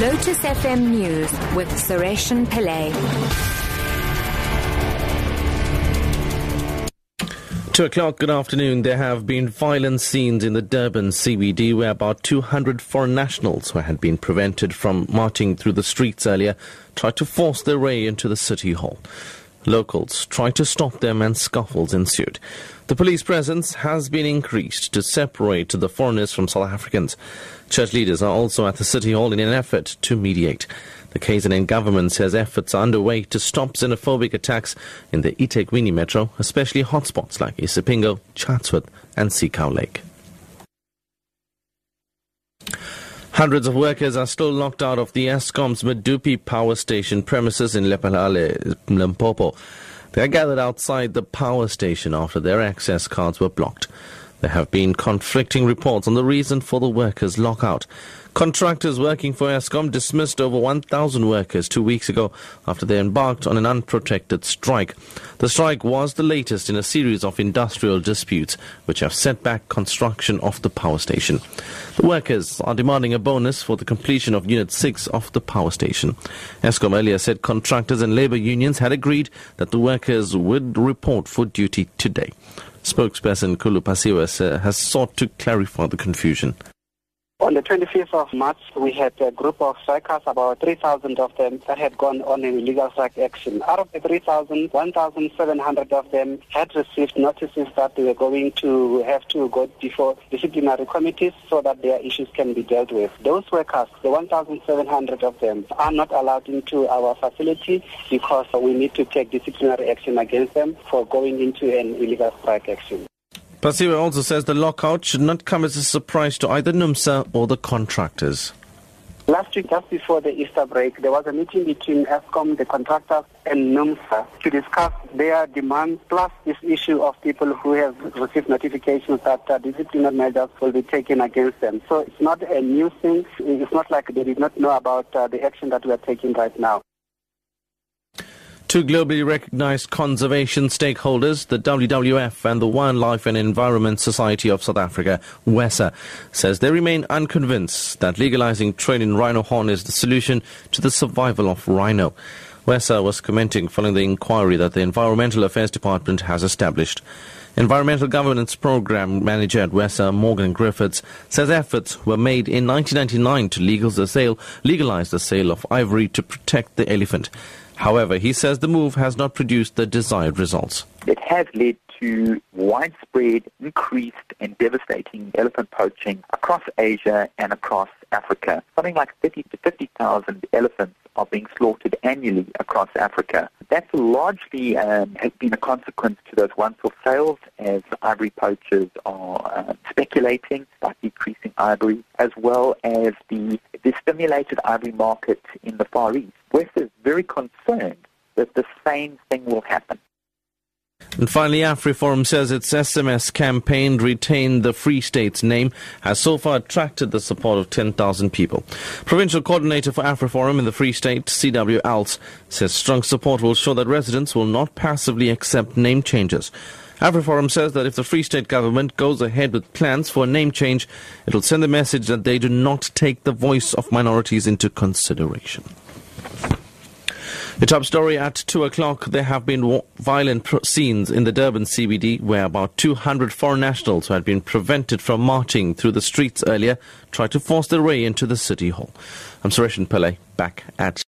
Lotus FM News with Sareshen Pillay. Two o'clock, good afternoon. There have been violent scenes in the Durban CBD where about 200 foreign nationals who had been prevented from marching through the streets earlier tried to force their way into the city hall. Locals tried to stop them and scuffles ensued. The police presence has been increased to separate the foreigners from South Africans. Church leaders are also at the city hall in an effort to mediate. The KZN government says efforts are underway to stop xenophobic attacks in the eThekwini metro, especially hotspots like Isipingo, Chatsworth and Sea Cow Lake. Hundreds of workers are still locked out of the Eskom's Medupi power station premises in Lephalale, Limpopo. They are gathered outside the power station after their access cards were blocked. There have been conflicting reports on the reason for the workers' lockout. Contractors working for Eskom dismissed over 1,000 workers two weeks ago after they embarked on an unprotected strike. The strike was the latest in a series of industrial disputes which have set back construction of the power station. The workers are demanding a bonus for the completion of Unit 6 of the power station. Eskom earlier said contractors and labor unions had agreed that the workers would report for duty today. Spokesperson Khulu Phasiwe has sought to clarify the confusion. On the 25th of March, we had a group of strikers, about 3,000 of them, that had gone on an illegal strike action. Out of the 3,000, 1,700 of them had received notices that they were going to have to go before disciplinary committees so that their issues can be dealt with. Those workers, the 1,700 of them, are not allowed into our facility because we need to take disciplinary action against them for going into an illegal strike action. Phasiwe also says the lockout should not come as a surprise to either NUMSA or the contractors. Last week, just before the Easter break, there was a meeting between Eskom, the contractors, and NUMSA to discuss their demands, plus this issue of people who have received notifications that uh, disciplinary measures will be taken against them. So it's not a new thing. It's not like they did not know about uh, the action that we are taking right now. Two globally recognized conservation stakeholders, the WWF and the Wildlife and Environment Society of South Africa, WESSA, says they remain unconvinced that legalizing trade in rhino horn is the solution to the survival of rhino. WESSA was commenting following the inquiry that the Environmental Affairs Department has established. Environmental Governance Program Manager at WESSA, Morgan Griffiths, says efforts were made in 1999 to legalize the sale, legalize the sale of ivory to protect the elephant. However, he says the move has not produced the desired results. It has led to widespread, increased, and devastating elephant poaching across Asia and across Africa. Something like 30 to 50,000 elephants are being slaughtered annually across Africa. That's largely um, has been a consequence to those once-off sales as ivory poachers are uh, speculating about decreasing ivory, as well as the, the stimulated ivory market in the Far East. WESSA is very concerned that the same thing will happen. And finally, AfriForum says its SMS campaign, Retain the Free State's Name, has so far attracted the support of 10,000 people. Provincial coordinator for AfriForum in the Free State, CW Alts, says strong support will show that residents will not passively accept name changes. AfriForum says that if the Free State government goes ahead with plans for a name change, it will send a message that they do not take the voice of minorities into consideration. The top story at 2 o'clock. There have been violent scenes in the Durban CBD where about 200 foreign nationals who had been prevented from marching through the streets earlier tried to force their way into the city hall. I'm Suresh Pillay, back at